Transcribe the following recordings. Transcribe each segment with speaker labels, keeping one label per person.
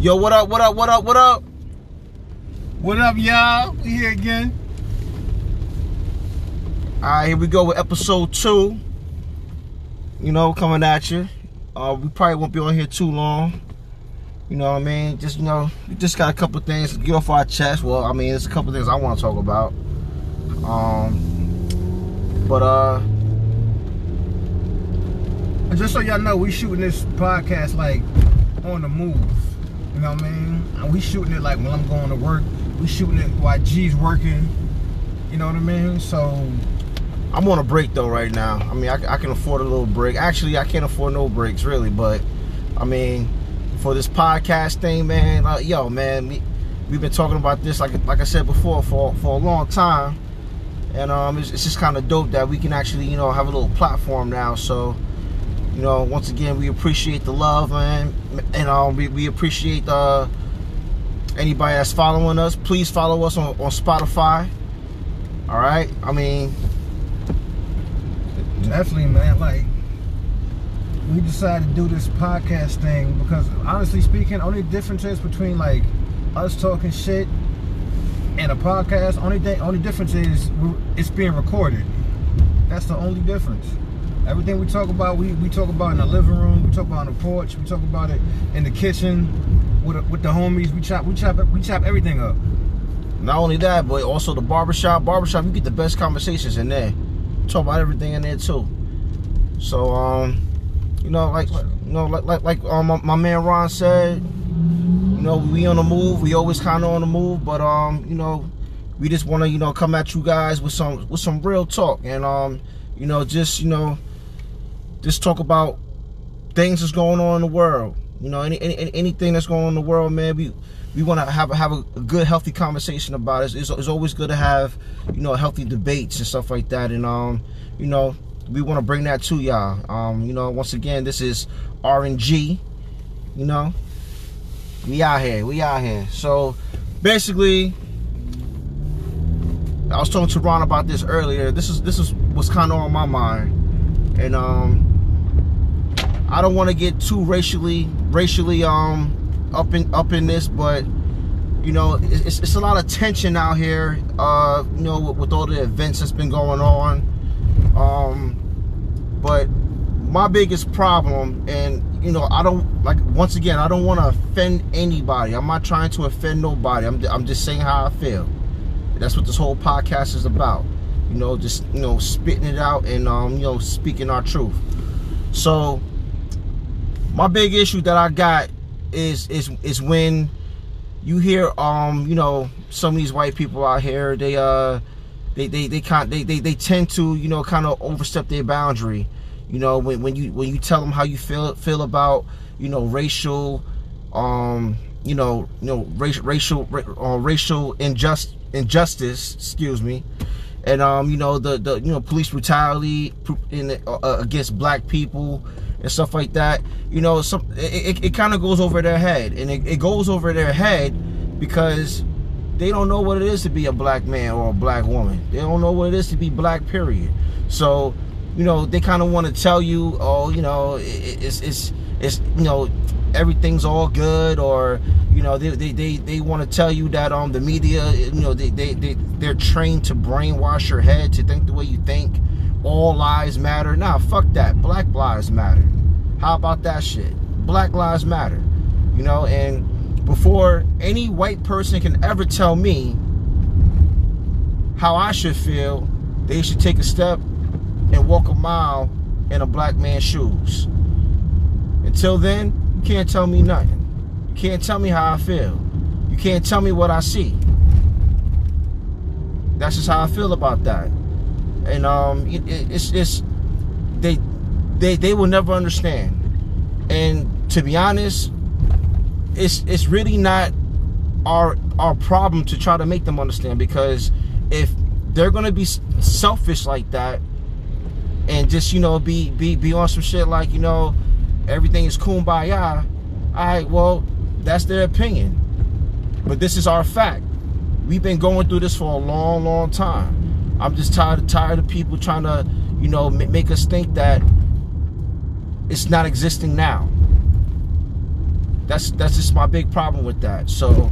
Speaker 1: Yo, what up, what up, what up, what up?
Speaker 2: What up, y'all? We here again.
Speaker 1: All right, here we go with episode two. You know, coming at you. Uh, we probably won't be on here too long. You know what I mean? Just, you know, we just got a couple things to get off our chest. Well, I mean, there's a couple things I want to talk about. Um, but, uh,
Speaker 2: just so y'all know, we shooting this podcast like on the move. You know what I mean? We shooting it like when I'm going to work. We shooting it while G's working. You know what I mean? So
Speaker 1: I'm on a break though right now. I mean, I, I can afford a little break. Actually, I can't afford no breaks really, but I mean, for this podcast thing, man, like, yo, man, we, we've been talking about this like like I said before for for a long time, and um, it's, it's just kind of dope that we can actually you know have a little platform now. So, you know, once again, we appreciate the love, man, and um, we, we appreciate uh anybody that's following us. Please follow us on on Spotify. All right, I mean.
Speaker 2: definitely, man, like we decided to do this podcast thing because honestly speaking, only difference is between like us talking shit and a podcast. Only thing, only difference is it's being recorded. That's the only difference. Everything we talk about, we, we talk about in the living room. We talk about on the porch. We talk about it in the kitchen with with the homies. We chop we chop we chop everything up.
Speaker 1: Not only that, but also the barbershop. Barbershop, you get the best conversations in there. Talk about everything in there too. So, um, you know, like, you know, like, like, like um, my, my man Ron said, you know, we on the move. We always kind of on the move, but um, you know, we just want to, you know, come at you guys with some with some real talk, and um, you know, just you know, just talk about things that's going on in the world. You know, any, any anything that's going on in the world, man. We we want to have a, have a good, healthy conversation about it. It's, it's always good to have, you know, healthy debates and stuff like that. And um, you know, we want to bring that to y'all. Um, you know, once again, this is RNG. You know, we out here. We out here. So basically, I was talking to Ron about this earlier. This is this is what's kind of on my mind, and um. I don't want to get too racially racially um up in up in this, but you know it's, it's a lot of tension out here. Uh, you know with, with all the events that's been going on. Um, but my biggest problem, and you know I don't like once again I don't want to offend anybody. I'm not trying to offend nobody. I'm I'm just saying how I feel. That's what this whole podcast is about. You know, just you know spitting it out and um you know speaking our truth. So my big issue that I got is is is when you hear um you know some of these white people out here they uh they they they kind they, they they tend to you know kind of overstep their boundary. You know when when you when you tell them how you feel feel about you know racial um you know you know racial racial uh, racial injust injustice excuse me. And um you know the the you know police brutality in uh, against black people and stuff like that you know some it, it, it kind of goes over their head and it, it goes over their head because they don't know what it is to be a black man or a black woman. They don't know what it is to be black period. So you know they kind of want to tell you oh you know it, it's it's it's you know everything's all good or you know they they, they, they want to tell you that um the media you know they, they they they're trained to brainwash your head to think the way you think all lives matter nah fuck that black lives matter how about that shit black lives matter you know and before any white person can ever tell me how I should feel they should take a step and walk a mile in a black man's shoes until then you can't tell me nothing. You can't tell me how I feel. You can't tell me what I see. That's just how I feel about that. And um, it, it, it's it's they they they will never understand. And to be honest, it's it's really not our our problem to try to make them understand because if they're gonna be selfish like that and just you know be be be on some shit like you know everything is kumbaya. All right, well, that's their opinion. But this is our fact. We've been going through this for a long, long time. I'm just tired, of tired of people trying to, you know, make us think that it's not existing now. That's that's just my big problem with that. So,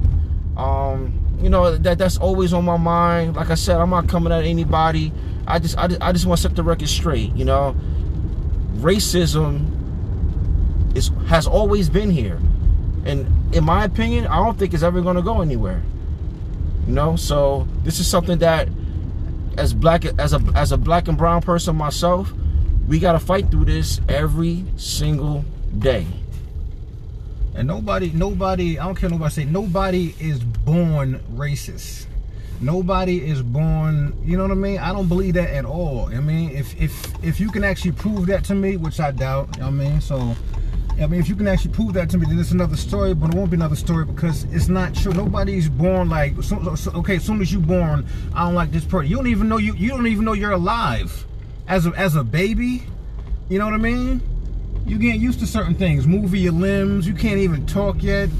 Speaker 1: um, you know that that's always on my mind. Like I said, I'm not coming at anybody. I just I just, I just want to set the record straight. You know, racism is has always been here, and in my opinion, I don't think it's ever going to go anywhere. You know, so this is something that, as black as a as a black and brown person myself, we got to fight through this every single day.
Speaker 2: And nobody, nobody, I don't care nobody say, nobody is born racist. Nobody is born, you know what I mean? I don't believe that at all. I mean, if if if you can actually prove that to me, which I doubt, you know what I mean? So I mean, if you can actually prove that to me, then it's another story, but it won't be another story because it's not true. Nobody's born like, so, so, okay, as soon as you're born, I don't like this person. You don't even know you, you don't even know you're alive as a, as a baby. You know what I mean? You get used to certain things. Moving your limbs. You can't even talk yet.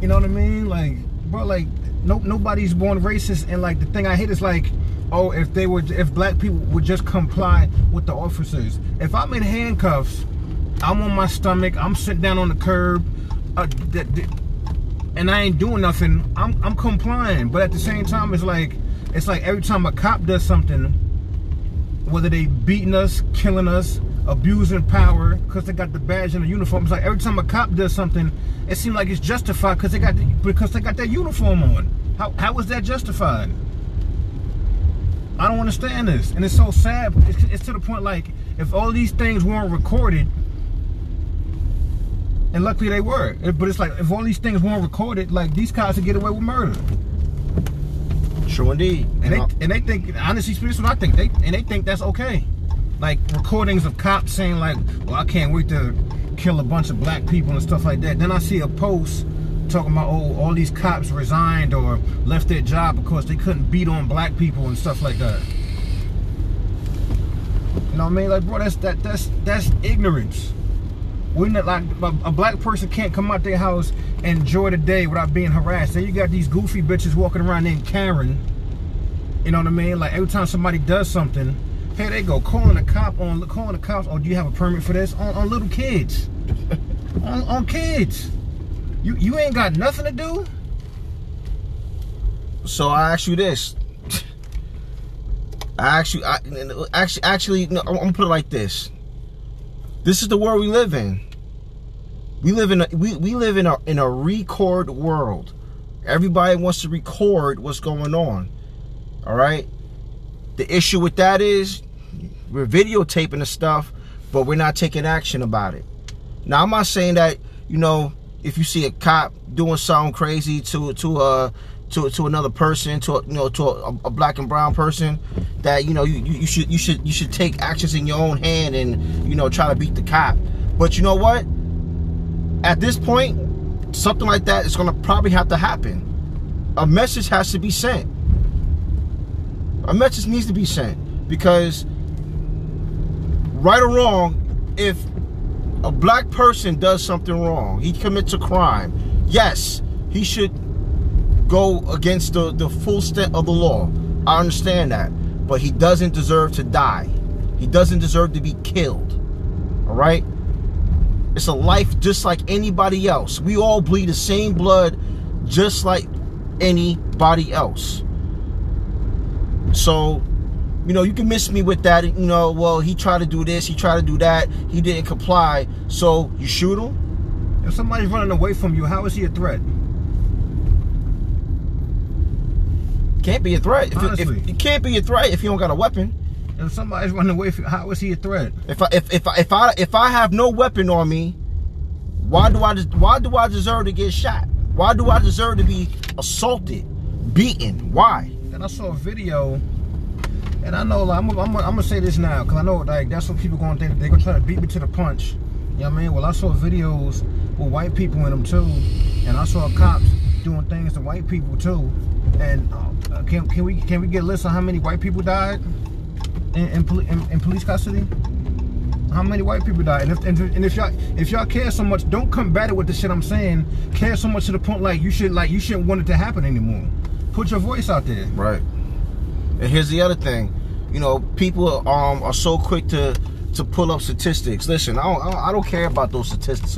Speaker 2: You know what I mean? Like, bro, like, no, nobody's born racist. And like, the thing I hate is like, oh, if they were, if black people would just comply with the officers. If I'm in handcuffs, I'm on my stomach. I'm sitting down on the curb, uh, and I ain't doing nothing. I'm I'm complying, but at the same time, it's like it's like every time a cop does something, whether they beating us, killing us, abusing power because they got the badge and the uniform. It's like every time a cop does something, it seems like it's justified because they got the, because they got that uniform on. How how is that justified? I don't understand this, and it's so sad. It's, it's to the point like if all these things weren't recorded and luckily they were. Eh, but it's like, if all these things weren't recorded, like these cops would get away with murder.
Speaker 1: True indeed.
Speaker 2: And they and uh, they think, honestly speaking, what I think. They and they think that's okay. Like recordings of cops saying like, well, I can't wait to kill a bunch of black people and stuff like that. Then I see a post talking about, oh, all these cops resigned or left their job because they couldn't beat on black people and stuff like that. You know what I mean? Like, bro, that's that that's that's ignorance. We're not like a black person can't come out their house and enjoy the day without being harassed. Then you got these goofy bitches walking around named Karen. You know what I mean? Like every time somebody does something, here they go calling a cop on calling the cops. Oh, do you have a permit for this? On, on little kids, on, on kids. You you ain't got nothing to do.
Speaker 1: So I ask you this. I actually, I, actually, actually, no, I'm gonna put it like this. This is the world we live in. We live in a, we, we live in a in a record world. Everybody wants to record what's going on. All right. The issue with that is we're videotaping the stuff, but we're not taking action about it. Now I'm not saying that you know if you see a cop doing something crazy to to a to to another person, to you know to a, a, black and brown person, that you know you, you should you should you should take actions in your own hand and you know try to beat the cop. But you know what? At this point, something like that is going to probably have to happen. A message has to be sent. A message needs to be sent because right or wrong, if a black person does something wrong, he commits a crime. Yes, he should go against the, the full extent of the law. I understand that. But he doesn't deserve to die. He doesn't deserve to be killed. All right? It's a life just like anybody else. We all bleed the same blood just like anybody else. So, you know, you can miss me with that. You know, well, he tried to do this, he tried to do that, he didn't comply. So you shoot him?
Speaker 2: If somebody's running away from you, how is he a threat?
Speaker 1: Can't be a threat. If, Honestly. if, it can't be a threat if you don't got a weapon.
Speaker 2: If somebody's running away, from, how is he a threat?
Speaker 1: If I if if I, if I if I have no weapon on me, why do I why do I deserve to get shot? Why do I deserve to be assaulted, beaten? Why?
Speaker 2: And I saw a video, and I know like I'm, I'm, I'm gonna say this now because I know like that's what people gonna think they're gonna try to beat me to the punch. You know what I mean? Well, I saw videos with white people in them too, and I saw cops doing things to white people too. And uh, can can we can we get a list of how many white people died in in, in, in police custody? How many white people died? And if and, and if y'all if y'all care so much, don't combat it with the shit I'm saying. Care so much to the point like you should like you shouldn't want it to happen anymore. Put your voice out there.
Speaker 1: Right. And here's the other thing, you know, people um are so quick to to pull up statistics. Listen, I don't, I don't, I don't care about those statistics,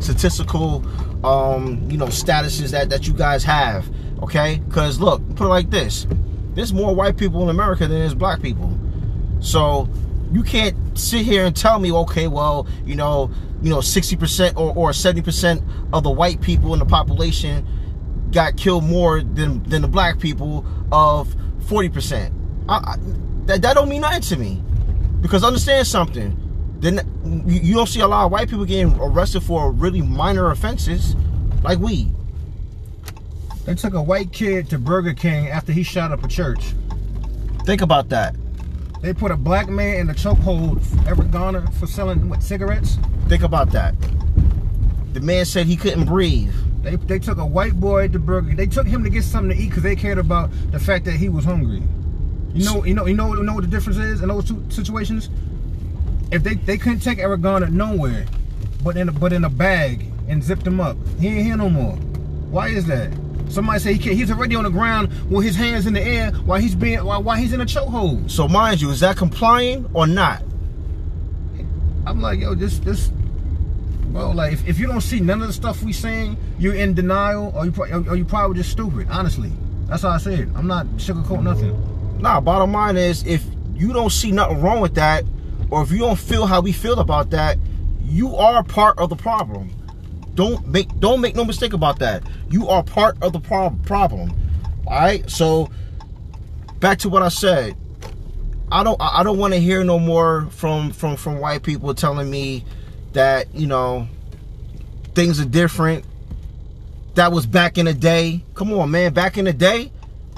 Speaker 1: statistical, um, you know, statuses that that you guys have. Okay, because look, put it like this: there's more white people in America than there's black people. So you can't sit here and tell me, okay, well, you know, you know, 60% or, or 70% of the white people in the population got killed more than than the black people of 40%. I, I, that, that don't mean nothing to me. Because understand something. Then you, don't see a lot of white people getting arrested for really minor offenses like weed.
Speaker 2: They took a white kid to Burger King after he shot up a church.
Speaker 1: Think about that.
Speaker 2: They put a black man in the chokehold, Garner, for selling what cigarettes.
Speaker 1: Think about that. The man said he couldn't breathe.
Speaker 2: They, they took a white boy to Burger. They took him to get something to eat because they cared about the fact that he was hungry. You know, you know, you know, you know what the difference is in those two situations. If they they couldn't take Eric Garner nowhere, but in a, but in a bag and zipped him up, he ain't here no more. Why is that? Somebody say he can't, he's already on the ground with his hands in the air while he's being while, while he's in a chokehold.
Speaker 1: So mind you, is that complying or not?
Speaker 2: I'm like, yo, this this bro, like if, if you don't see none of the stuff we saying, you're in denial or you or you probably just stupid. Honestly, that's how I say it. I'm not sugarcoat nothing.
Speaker 1: Nah, bottom line is if you don't see nothing wrong with that, or if you don't feel how we feel about that, you are part of the problem. Don't make don't make no mistake about that. You are part of the prob problem. All right. So back to what I said. I don't I don't want to hear no more from from from white people telling me that you know things are different. That was back in the day. Come on, man. Back in the day,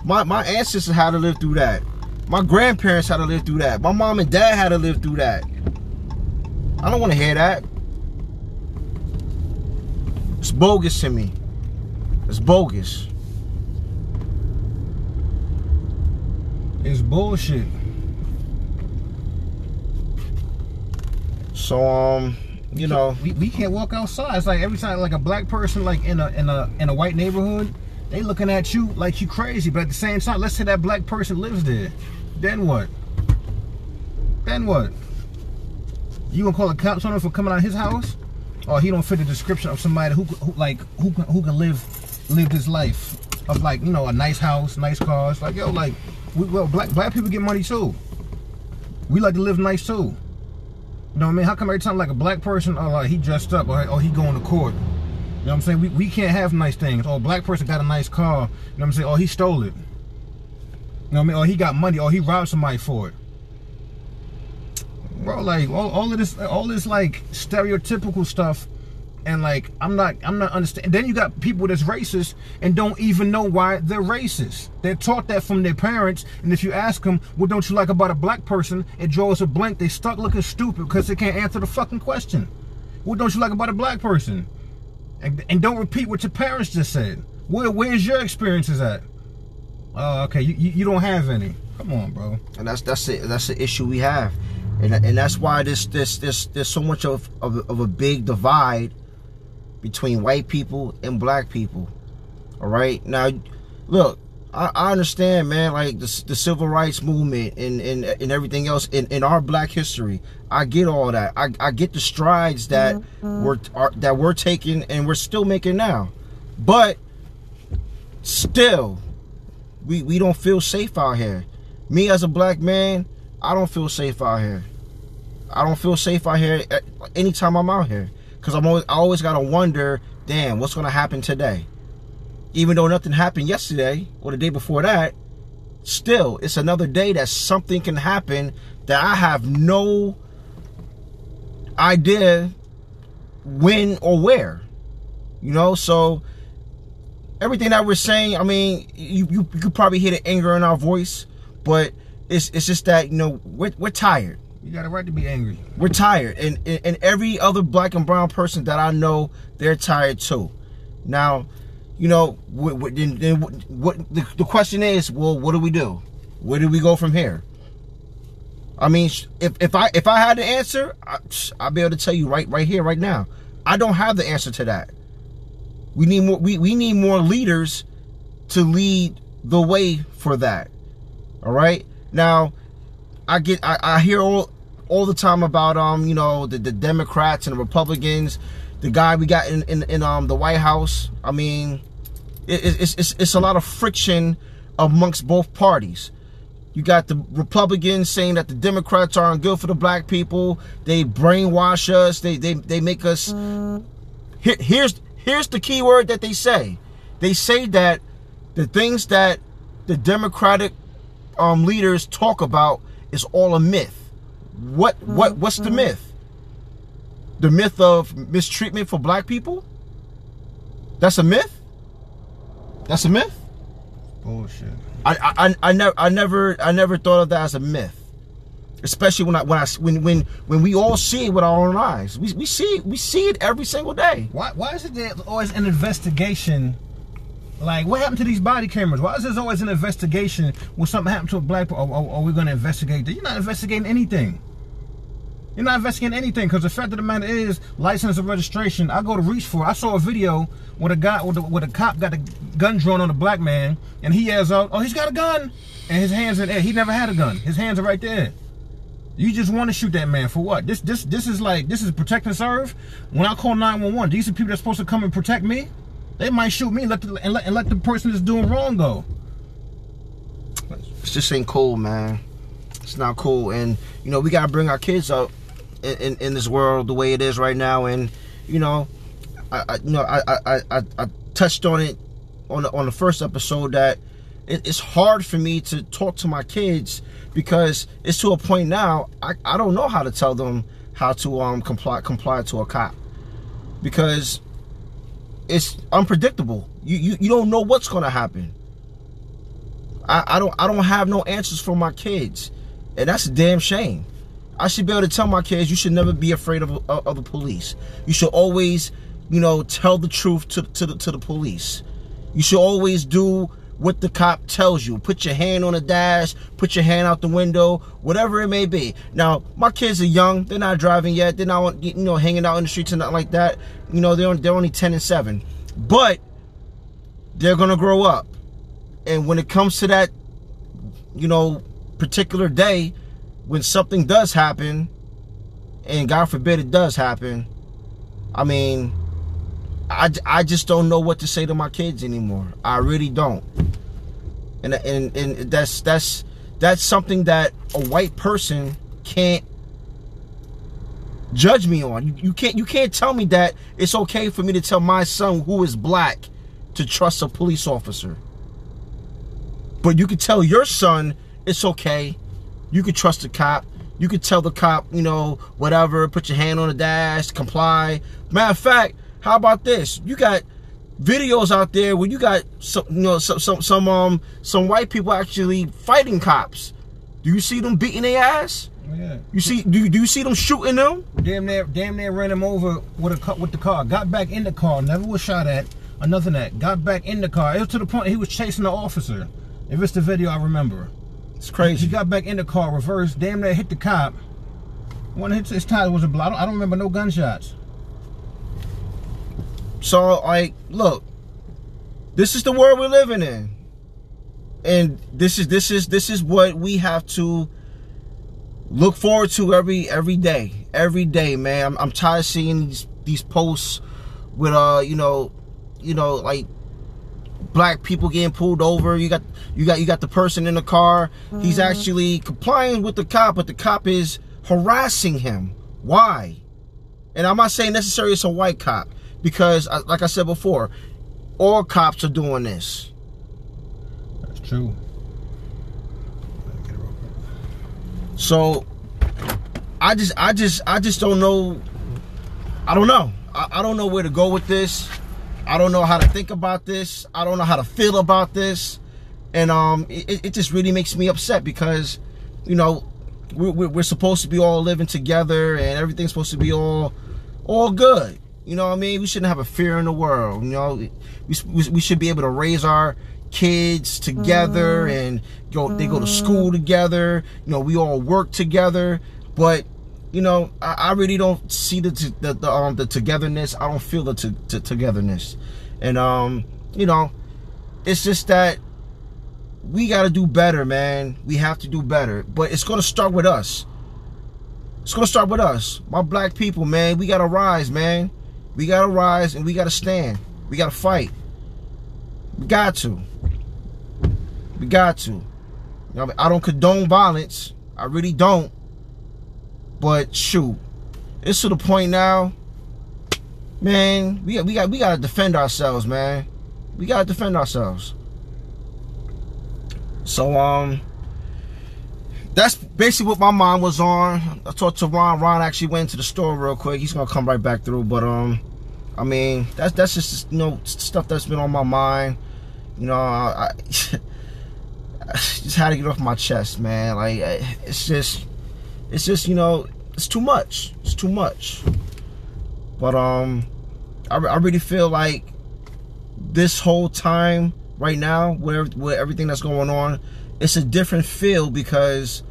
Speaker 1: my, my ancestors had to live through that. My grandparents had to live through that. My mom and dad had to live through that. I don't want to hear that. It's bogus to me. It's bogus.
Speaker 2: It's bullshit.
Speaker 1: So um, you know,
Speaker 2: we, we can't walk outside. It's like every time like a black person like in a in a in a white neighborhood, they looking at you like you crazy, but at the same time, let's say that black person lives there. Then what? Then what? You gonna call the cops on him for coming out of his house? Or he don't fit the description of somebody who, who like who who can live live this life of like you know a nice house, nice cars. Like yo, like we, well black black people get money too. We like to live nice too. You know what I mean? How come every time like a black person, or like he dressed up, or, or he going to court, you know what I'm saying? We, we can't have nice things. Oh, black person got a nice car. You know what I'm saying? Oh, he stole it. You know what I mean? Or he got money. Or he robbed somebody for it. Bro, like all, all of this, all this like stereotypical stuff, and like I'm not, I'm not understanding. Then you got people that's racist and don't even know why they're racist. They're taught that from their parents, and if you ask them, what don't you like about a black person? It draws a blank. They stuck looking stupid because they can't answer the fucking question. What don't you like about a black person? And, and don't repeat what your parents just said. Where where's your experiences at? Oh, okay. You, you, you don't have any. Come on, bro.
Speaker 1: And that's that's it. That's the issue we have, and and that's why this this this there's so much of of, of a big divide between white people and black people. All right. Now, look, I, I understand, man. Like the, the civil rights movement and and, and everything else in, in our Black history. I get all that. I, I get the strides that mm-hmm. we're are, that we're taking and we're still making now, but still, we we don't feel safe out here. Me as a black man, I don't feel safe out here. I don't feel safe out here anytime I'm out here because I'm always I always gotta wonder, damn, what's gonna happen today? even though nothing happened yesterday or the day before that, still, it's another day that something can happen that I have no idea when or where. You know, so everything that we're saying, I mean, you, you, you could probably hear the anger in our voice, but it's it's just that, you know, we're, we're tired.
Speaker 2: You got a right to be angry.
Speaker 1: We're tired. And, and every other black and brown person that I know, they're tired too. Now, you know, what, what, then, what the, the question is, well, what do we do? Where do we go from here? I mean, if, if I if I had the answer, I, I'll be able to tell you right right here, right now. I don't have the answer to that. We need more. We, we need more leaders to lead the way for that. All right. Now, I get I, I hear all all the time about um, you know, the, the Democrats and the Republicans, the guy we got in in, in um the White House. I mean, it, it's it's it's a lot of friction amongst both parties. You got the Republicans saying that the Democrats aren't good for the black people. They brainwash us. They they they make us. Here, here's here's the key word that they say. They say that the things that the Democratic um, leaders talk about is all a myth. What what what's the myth? The myth of mistreatment for black people? That's a myth? That's a myth?
Speaker 2: Bullshit.
Speaker 1: I, I, I never I never I never thought of that as a myth. Especially when I when I when when when we all see it with our own eyes. We, we see we see it every single day.
Speaker 2: Why why is it there always an investigation? Like what happened to these body cameras? Why is there always an investigation when something happened to a black person? Or, or, or we're gonna investigate? You're not investigating anything. You're not investigating anything because the fact of the matter is, license and registration. I go to reach for. it. I saw a video where a guy, with a cop got a gun drawn on a black man, and he yells out, "Oh, he's got a gun!" And his hands in the air. He never had a gun. His hands are right there. You just want to shoot that man for what? This this this is like this is protect and serve. When I call 911, these are people that's supposed to come and protect me. They might shoot me and let the, and let, and let the person that's doing wrong go.
Speaker 1: It just ain't cool, man. It's not cool, and you know we gotta bring our kids up in, in, in this world the way it is right now, and you know, I, I you know I, I I I touched on it on the, on the first episode that it, it's hard for me to talk to my kids because it's to a point now I, I don't know how to tell them how to um comply comply to a cop because it's unpredictable. You you, you don't know what's gonna happen. I, I don't I don't have no answers for my kids. And that's a damn shame. I should be able to tell my kids you should never be afraid of, of, the police. You should always, you know, tell the truth to, to, the, to the police. You should always do what the cop tells you. Put your hand on the dash, put your hand out the window, whatever it may be. Now, my kids are young. They're not driving yet. They're not, you know, hanging out in the streets and nothing like that. You know, they're, only, they're only 10 and 7. But they're to grow up. And when it comes to that, you know, particular day, when something does happen, and God forbid it does happen, I mean, I, I just don't know what to say to my kids anymore. I really don't. And and and that's that's that's something that a white person can't judge me on. You, you can't you can't tell me that it's okay for me to tell my son who is black to trust a police officer. But you could tell your son it's okay. You could trust the cop. You could tell the cop, you know, whatever, put your hand on the dash, comply. Matter of fact, how about this? You got videos out there where you got some, you know, some, some, some, um, some white people actually fighting cops. Do you see them beating their ass?
Speaker 2: Yeah.
Speaker 1: You see? Do you, do you see them shooting them?
Speaker 2: Damn near, damn near ran him over with a car, with the car. Got back in the car. Never was shot at. Or nothing that. Got back in the car. It was to the point he was chasing the officer. If it's the video, I remember.
Speaker 1: It's crazy.
Speaker 2: He got back in the car, reversed, damn near hit the cop. One hit his tire was a blow. I don't, I don't remember no gunshots.
Speaker 1: So like, look, this is the world we're living in, and this is this is this is what we have to look forward to every every day, every day, man. I'm, I'm tired of seeing these these posts with uh, you know, you know, like black people getting pulled over. You got you got you got the person in the car. He's actually complying with the cop, but the cop is harassing him. Why? And I'm not saying necessarily it's a white cop because, like I said before, all cops are doing this.
Speaker 2: That's true.
Speaker 1: So I just I just I just don't know I don't know. I, I don't know where to go with this. I don't know how to think about this. I don't know how to feel about this. And um it, it just really makes me upset because you know we're we're supposed to be all living together and everything's supposed to be all all good. You know what I mean? We shouldn't have a fear in the world. You know, we, we, we should be able to raise our kids together and go they go to school together. You know, we all work together. But you know, I, I really don't see the, the the um the togetherness. I don't feel the t- t- togetherness, and um you know, it's just that we got to do better, man. We have to do better, but it's gonna start with us. it's gonna start with us, my black people, man. We gotta rise, man. We gotta rise and we gotta stand. We gotta fight. We got to. We got to. I don't condone violence. I really don't. But shoot, it's to the point now. Man, we we got we gotta defend ourselves, man. We gotta defend ourselves. So um, that's basically what my mind was on. I talked to Ron. Ron actually went to the store real quick. He's gonna come right back through. But um, I mean, that's that's just you know stuff that's been on my mind. You know, I, I just had to get off my chest, man. Like it's just, it's just you know, it's too much. It's too much. But um, I, I really feel like this whole time right now, where with everything that's going on, it's a different feel because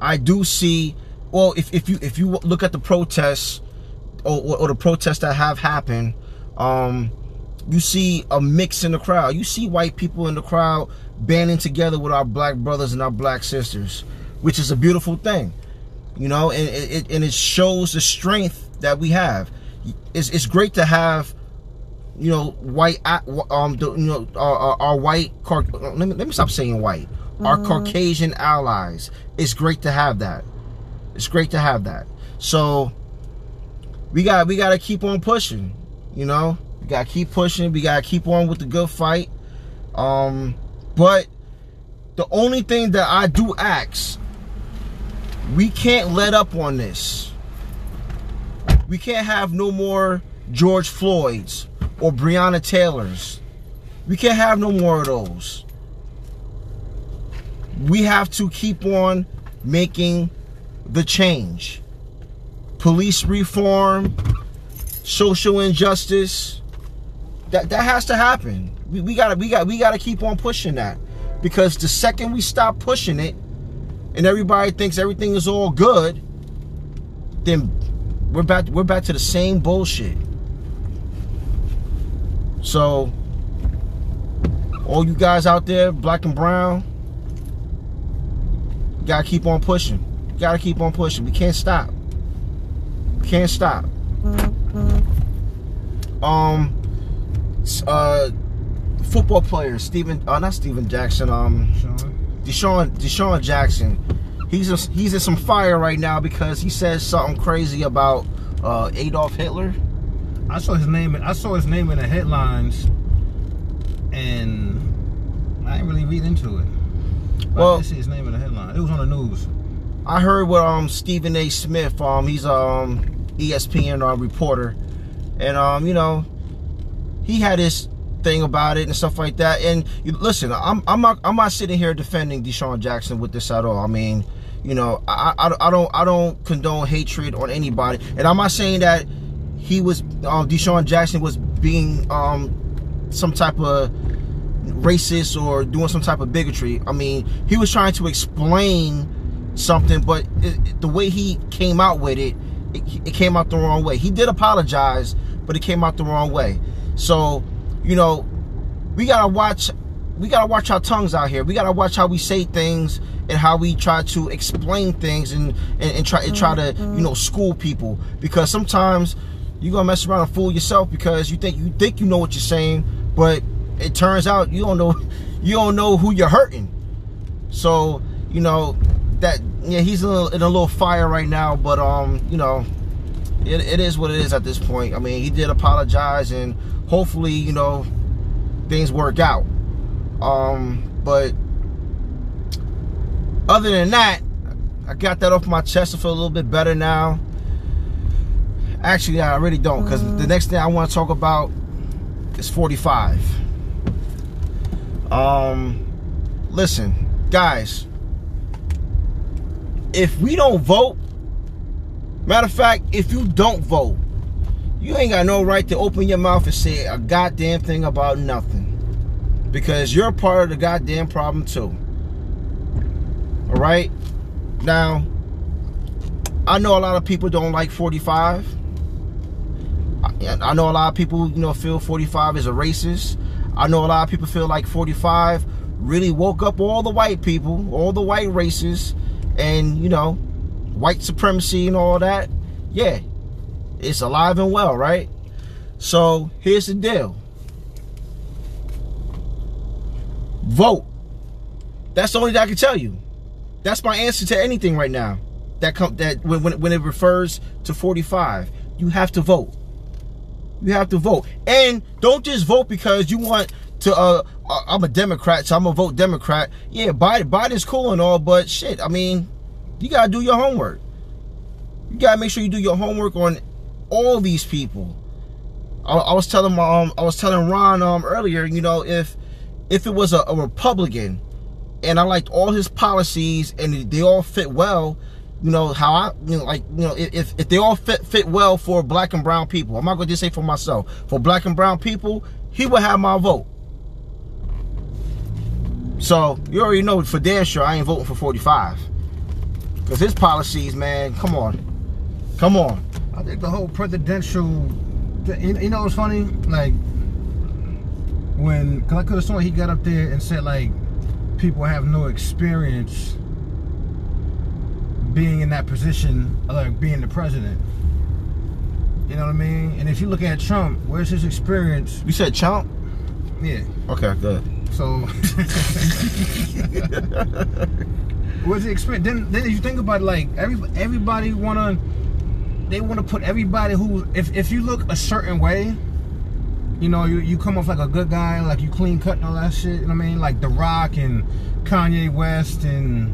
Speaker 1: I do see. Well, if, if you if you look at the protests or, or, or the protests that have happened, um, you see a mix in the crowd. You see white people in the crowd banding together with our black brothers and our black sisters, which is a beautiful thing, you know, and it, and it shows the strength that we have. It's, it's great to have, you know, white, um, you know, our, our, white, let me, let me stop saying white, mm. our Caucasian allies. It's great to have that. It's great to have that. So we got, we got to keep on pushing, you know, we got to keep pushing. We got to keep on with the good fight. Um, but the only thing that I do ask, we can't let up on this. We can't have no more George Floyd's or Breonna Taylor's. We can't have no more of those. We have to keep on making the change. Police reform, social injustice, that that has to happen. We, we gotta we got we gotta keep on pushing that. Because the second we stop pushing it and everybody thinks everything is all good then we're back we're back to the same bullshit. So all you guys out there black and brown gotta keep on pushing gotta keep on pushing we can't stop we can't stop um uh football player, Stephen, uh, not Stephen Jackson, um, DeSean, DeSean Jackson. He's a, he's in some fire right now because he says something crazy about uh, Adolf Hitler.
Speaker 2: I saw his name. I saw his name in the headlines, and I didn't really read into it. Well, I did see his name in the headline. It was on the news.
Speaker 1: I heard what um Stephen A. Smith. Um, he's um ESPN uh, reporter, and um you know he had his thing about it and stuff like that. And you, listen, I'm I'm not I'm not sitting here defending DeSean Jackson with this at all. I mean, you know, I, I, I don't I don't condone hatred on anybody, and I'm not saying that he was um, DeSean Jackson was being um, some type of racist or doing some type of bigotry. I mean, he was trying to explain something, but it, it, the way he came out with it, it, it came out the wrong way. He did apologize, but it came out the wrong way. So you know, we gotta watch we gotta watch our tongues out here. We gotta watch how we say things and how we try to explain things and and, and try and try to you mm-hmm. know school people because sometimes you're gonna mess around and fool yourself because you think you think you know what you're saying, but it turns out you don't know you don't know who you're hurting. So you know that yeah he's in a, in a little fire right now, but um you know it, it is what it is at this point. I mean he did apologize and hopefully, you know, things work out. Um, but other than that, I got that off my chest. I feel a little bit better now. Actually, I really don't, because the next thing I want to talk about is 45. Um, listen, guys, if we don't vote, matter of fact, if you don't vote, you ain't got no right to open your mouth and say a goddamn thing about nothing. Because you're part of the goddamn problem too. Alright? Now, I know a lot of people don't like 45. I know a lot of people, you know, feel 45 is a racist. I know a lot of people feel like 45 really woke up all the white people, all the white races, and, you know, white supremacy and all that, yeah, it's alive and well, right? So here's the deal. Vote. That's the only thing I can tell you. That's my answer to anything right now. That come that when when, when it refers to 45, you have to vote. You have to vote, and don't just vote because you want to. Uh, I'm a Democrat, so I'm gonna vote Democrat. Yeah, Biden, Biden's cool and all, but shit, I mean, you gotta do your homework. You gotta make sure you do your homework on all these people. I, I was telling um, I was telling Ron um earlier, you know, if if it was a, a Republican and I liked all his policies and they all fit well, you know how I you know like you know if if they all fit fit well for black and brown people. I'm not to just say for myself. For black and brown people, he would have my vote. So you already know for damn sure I ain't voting for 45. Cause his policies, man, come on, come on.
Speaker 2: I think the whole presidential, you know, what's funny? Like when, cause I could have sworn he got up there and said like, people have no experience being in that position, uh, like being the president. You know what I mean? And if you look at Trump, where's his experience?
Speaker 1: You said Trump?
Speaker 2: Yeah.
Speaker 1: Okay, good.
Speaker 2: So, what's the experience? Then, then if you think about it, like every everybody wanna, they wanna put everybody who, if if you look a certain way, you know, you, you come off like a good guy, like you clean cut and all that shit. You know what I mean? Like The Rock and Kanye West and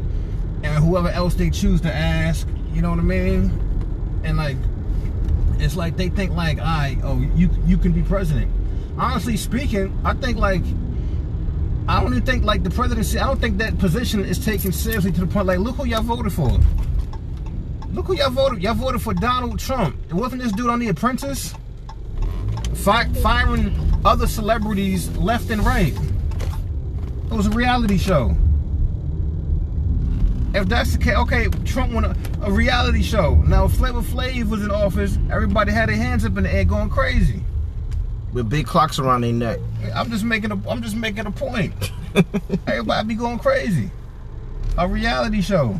Speaker 2: and whoever else they choose to ask. You know what I mean? And like, it's like they think like, all right, oh, you you can be president. Honestly speaking, I think like. I don't even think like the presidency. I don't think that position is taken seriously to the point like, look who y'all voted for. Look who y'all voted. Y'all voted for Donald Trump. It wasn't this dude on The Apprentice fi firing other celebrities left and right. It was a reality show. If that's the case, okay, Trump won a, a reality show. Now, if Flavor Flav was in office, everybody had their hands up in the air going crazy.
Speaker 1: With big clocks around their neck.
Speaker 2: I'm just making a I'm just making a point. everybody be going crazy. A reality show.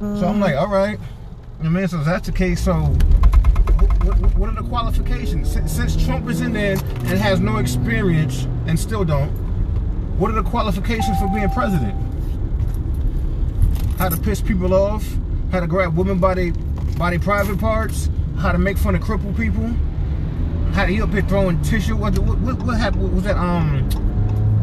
Speaker 2: So I'm like, all right. I mean, so if that's the case, so what, what, are the qualifications? Since, since Trump is in there and has no experience and still don't, what are the qualifications for being president? How to piss people off, how to grab women by their private parts, how to make fun of crippled people, how to he up here throwing tissue. What what, what, what happened? Was that um?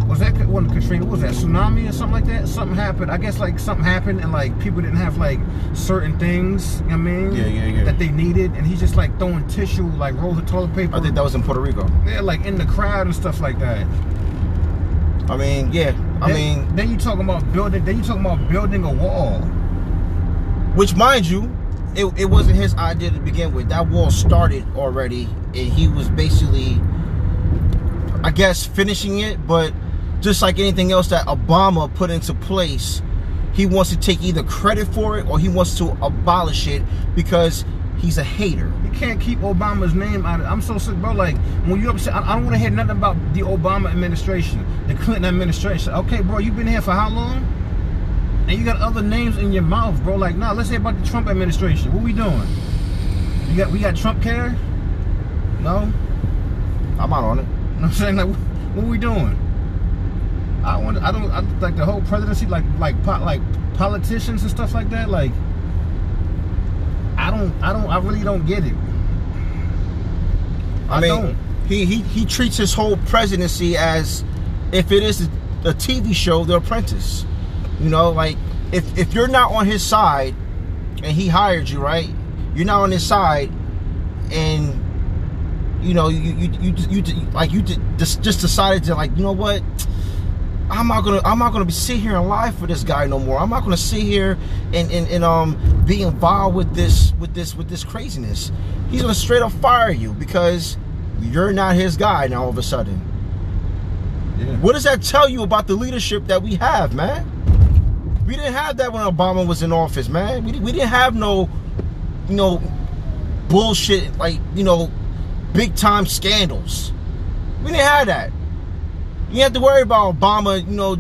Speaker 2: was that one Katrina? What was that tsunami or something like that? Something happened. I guess like something happened and like people didn't have like certain things. You know I mean,
Speaker 1: yeah, yeah, yeah,
Speaker 2: that they needed, and he's just like throwing tissue, like rolls of toilet paper.
Speaker 1: I think that was in Puerto Rico.
Speaker 2: Yeah, like in the crowd and stuff like that.
Speaker 1: I mean, yeah. I
Speaker 2: then,
Speaker 1: mean,
Speaker 2: then you talking about building. Then you talking about building a wall.
Speaker 1: Which, mind you, it, it wasn't his idea to begin with. That wall started already, and he was basically, I guess, finishing it. But just like anything else that Obama put into place, he wants to take either credit for it or he wants to abolish it because he's a hater.
Speaker 2: You can't keep Obama's name out of I'm so sick, bro. Like, when you upset, I, don't want to hear nothing about the Obama administration, the Clinton administration. Okay, bro, you've been here for how long? And you got other names in your mouth, bro. Like, nah, let's say about the Trump administration. What we doing? You got we got Trump care? No?
Speaker 1: I'm out on it.
Speaker 2: You know what I'm saying? Like, what we doing? I want. I don't. I, like the whole presidency, like like like politicians and stuff like that. Like, I don't. I don't. I really don't get it.
Speaker 1: I, I mean, don't. he he he treats his whole presidency as if it is a TV show, The Apprentice. You know, like if if you're not on his side, and he hired you, right? You're not on his side, and you know you you you, you, you like you just just decided to like you know what I'm not gonna I'm not gonna be sit here and lie for this guy no more. I'm not gonna sit here and, and, and um be involved with this with this with this craziness. He's gonna straight up fire you because you're not his guy now all of a sudden. Yeah. What does that tell you about the leadership that we have, man? We didn't have that when Obama was in office, man. We, we didn't have no, you know, bullshit like, you know, big time scandals. We didn't have that. You have to worry about Obama, you know,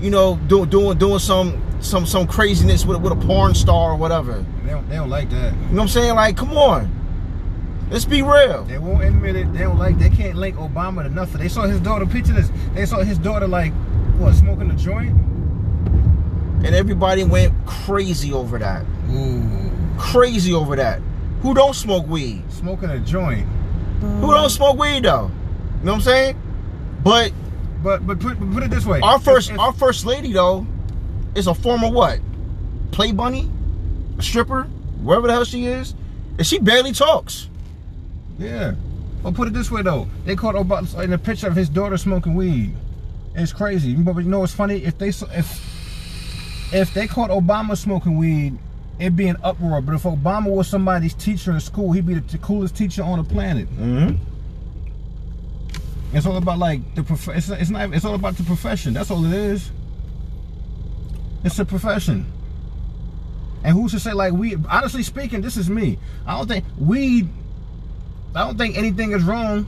Speaker 1: you know, doing doing doing some some some craziness with with a porn star or whatever.
Speaker 2: They don't, they don't like that.
Speaker 1: You know what I'm saying? Like, come on. Let's be real.
Speaker 2: They won't admit it. They don't like. They can't link Obama to nothing. They saw his daughter. Picture this. They saw his daughter like what smoking a joint.
Speaker 1: And everybody went crazy over that.
Speaker 2: Ooh,
Speaker 1: Crazy over that. Who don't smoke weed?
Speaker 2: smoking a joint.
Speaker 1: Who don't smoke weed though? You know what I'm saying? But
Speaker 2: But but put, put it this way.
Speaker 1: our first
Speaker 2: If- if-
Speaker 1: our first lady though is a former what? Play bunny? A stripper? Wherever the hell she is. And she barely talks.
Speaker 2: Yeah. Well, put it this way though, they caught Obama in a picture of his daughter smoking weed. It's crazy. But you know what's funny? If they if if they caught Obama smoking weed, it'd be an uproar. But if Obama was somebody's teacher in school, he'd be the, coolest teacher on the planet.
Speaker 1: Mm-hmm.
Speaker 2: It's all about like the prof- it's, it's not it's all about the profession. That's all it is. It's a profession. And who's to say like we honestly speaking, this is me. I don't think weed I don't think anything is wrong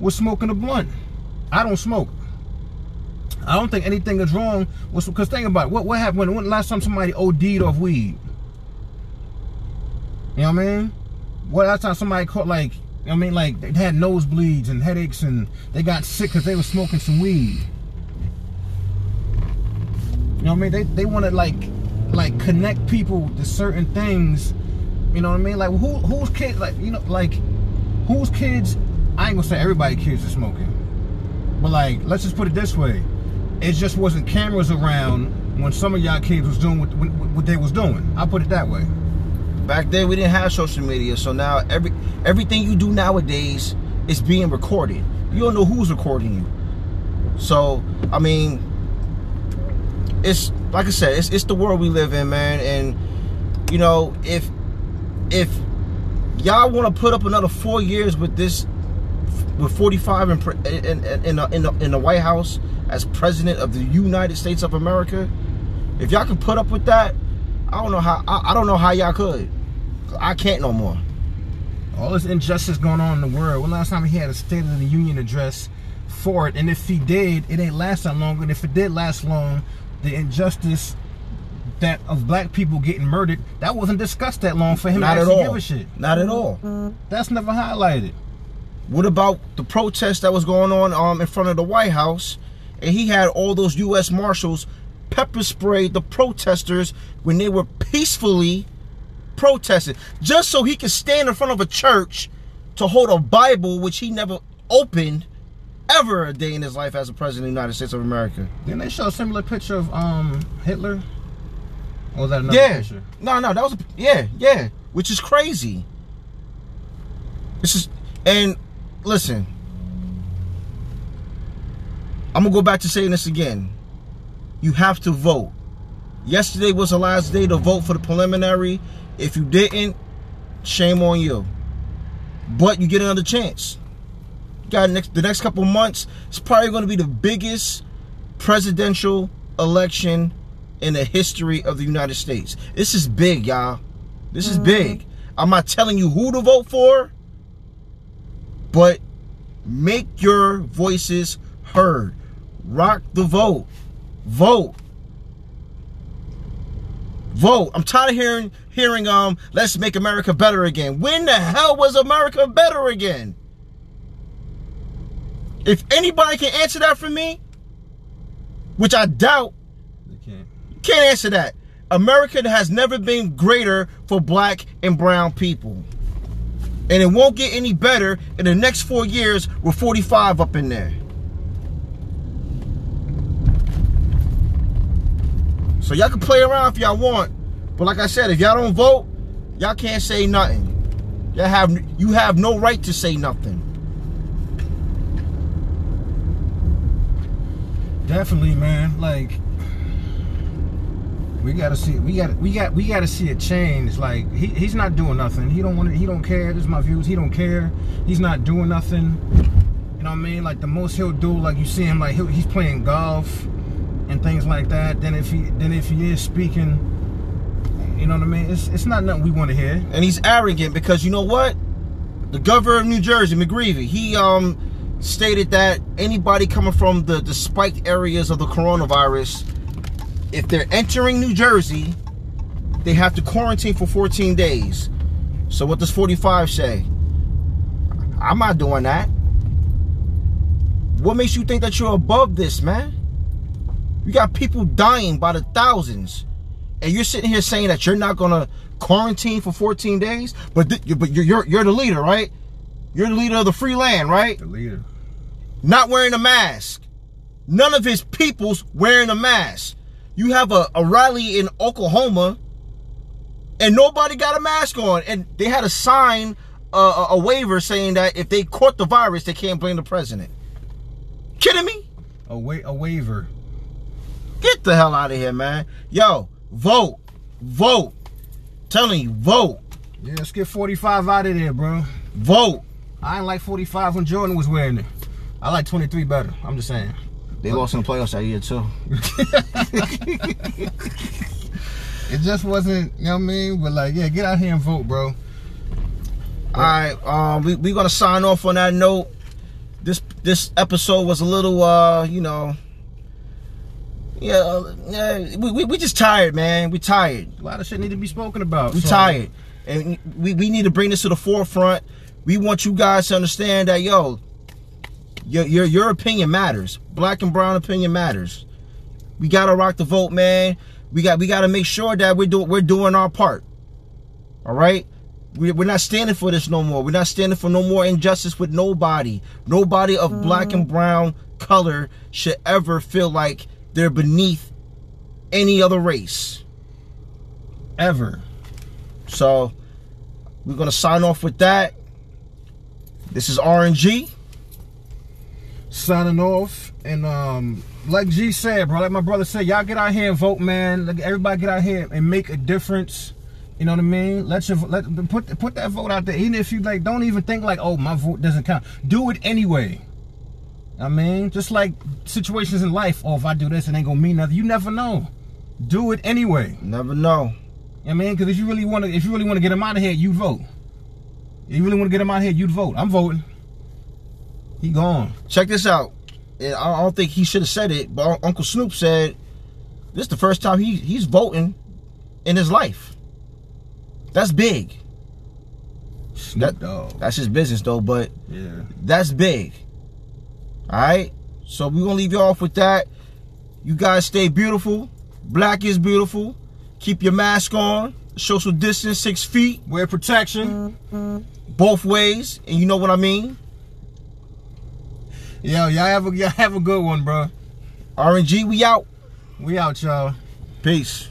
Speaker 2: with smoking a blunt. I don't smoke. I don't think anything is wrong with because think about it. What what happened when, when last time somebody OD'd off weed? You know what I mean? What last time somebody caught like you know I mean like they had nosebleeds and headaches and they got sick because they were smoking some weed. You know what I mean? They they want to like like connect people to certain things. You know what I mean? Like who whose kids like you know like whose kids? I ain't gonna say everybody kids are smoking, but like let's just put it this way: it just wasn't cameras around when some of y'all kids was doing what, what, they was doing. I'll put it that way.
Speaker 1: Back then we didn't have social media, so now every everything you do nowadays is being recorded. You don't know who's recording you. So I mean, it's like I said, it's it's the world we live in, man. And you know, if if y'all want to put up another four years with this, with 45 in in in, in, the, in, the, White House as president of the United States of America, if y'all can put up with that, I don't know how I, I don't know how y'all could. I can't no more.
Speaker 2: All this injustice going on in the world. When last time he had a State of the Union address for it? And if he did, it ain't last that long. And if it did last long, the injustice that of black people getting murdered, that wasn't discussed that long for him
Speaker 1: Not
Speaker 2: to actually
Speaker 1: all.
Speaker 2: give a shit.
Speaker 1: Not at all.
Speaker 2: That's never highlighted.
Speaker 1: What about the protest that was going on um in front of the White House, and he had all those U.S. Marshals pepper spray the protesters when they were peacefully protesting, just so he could stand in front of a church to hold a Bible which he never opened ever a day in his life as a president of the United States of America.
Speaker 2: Didn't they show a similar picture of um Hitler? Or was that another
Speaker 1: yeah.
Speaker 2: picture?
Speaker 1: No, no, that was a, yeah, yeah, which is crazy. This is and listen. I'm gonna go back to saying this again. You have to vote. Yesterday was the last day to vote for the preliminary. If you didn't, shame on you. But you get another chance. You got next the next couple months. It's probably going to be the biggest presidential election in the history of the United States. This is big, y'all. This is big. I'm not telling you who to vote for, but make your voices heard. Rock the vote. Vote. Vote. I'm tired of hearing hearing um let's make America better again. When the hell was America better again? If anybody can answer that for me, which I doubt,
Speaker 2: can't.
Speaker 1: answer that. America has never been greater for black and brown people. And it won't get any better in the next four years with 45 up in there. So y'all can play around if y'all want. But like I said, if y'all don't vote, y'all can't say nothing. Y'all have you have no right to say nothing.
Speaker 2: Definitely, man. Like we gotta see. We got. We got. We gotta see a change. Like he, he's not doing nothing. He don't want to. He don't care. This is my views. He don't care. He's not doing nothing. You know what I mean? Like the most he'll do. Like you see him. Like he's playing golf and things like that. Then if he. Then if he is speaking. You know what I mean? It's it's not nothing we want to hear.
Speaker 1: and he's arrogant because you know what? The governor of New Jersey, McGreevey, he um stated that anybody coming from the, the spiked areas of the coronavirus if they're entering New Jersey, they have to quarantine for 14 days. So what does 45 say? I'm not doing that. What makes you think that you're above this, man? You got people dying by the thousands, and you're sitting here saying that you're not gonna quarantine for 14 days. But but you're, you're you're the leader, right? You're the leader of the free land, right?
Speaker 2: The leader.
Speaker 1: Not wearing a mask. None of his people's wearing a mask. You have a, a rally in Oklahoma, and nobody got a mask on, and they had a sign, uh, a waiver saying that if they caught the virus, they can't blame the president. Kidding me?
Speaker 2: A wa- a waiver.
Speaker 1: Get the hell out of here, man. Yo, vote. Vote. Telling you, vote.
Speaker 2: Yeah, let's get 45 out of there, bro.
Speaker 1: Vote.
Speaker 2: I ain't like 45 when Jordan was wearing it. I like 23 better. I'm just saying.
Speaker 1: They lost in the playoffs that year, too.
Speaker 2: It just wasn't, you know what I mean? But like, yeah, get out here and vote, bro.
Speaker 1: All right, um, we we gonna sign off on that note. This this episode was a little, uh, you know, yeah, uh, yeah. We, we we just tired, man. We tired.
Speaker 2: A lot of shit need to be spoken about.
Speaker 1: We
Speaker 2: so-
Speaker 1: tired, and we we need to bring this to the forefront. We want you guys to understand that, yo, your your your opinion matters. Black and brown opinion matters. We gotta rock the vote, man. We got we gotta make sure that we're doing we're doing our part. All right. We, we're not standing for this no more. We're not standing for no more injustice with nobody. Nobody of black and mm. brown color should ever feel like they're beneath any other race.
Speaker 2: Ever.
Speaker 1: So we're gonna sign off with that. This is RNG.
Speaker 2: Signing off. And um, like G said, bro, like my brother said, y'all get out here and vote, man. Like everybody get out here and make a difference. You know what I mean? Let your let put put that vote out there. Even if you like, don't even think like, oh, my vote doesn't count. Do it anyway. I mean, just like situations in life. Oh, if I do this, it ain't gonna mean nothing. You never know. Do it anyway.
Speaker 1: Never know.
Speaker 2: I mean, because if you really want to, if you really want to get him out of here, you vote. If you really want to get him out of here, you'd vote. I'm voting. He gone.
Speaker 1: Check this out. And I don't think he should have said it, but Uncle Snoop said this is the first time he he's voting in his life. That's big.
Speaker 2: Snoop Dogg.
Speaker 1: That's his business though, but
Speaker 2: Yeah.
Speaker 1: that's big. All right. So we're gonna leave you off with that. You guys stay beautiful. Black is beautiful. Keep your mask on. Social distance, six feet,
Speaker 2: Wear protection.
Speaker 1: both ways, and you know what I mean.
Speaker 2: Yo, y'all have a y'all have a good one, bro.
Speaker 1: RNG, we out.
Speaker 2: We out, y'all.
Speaker 1: Peace.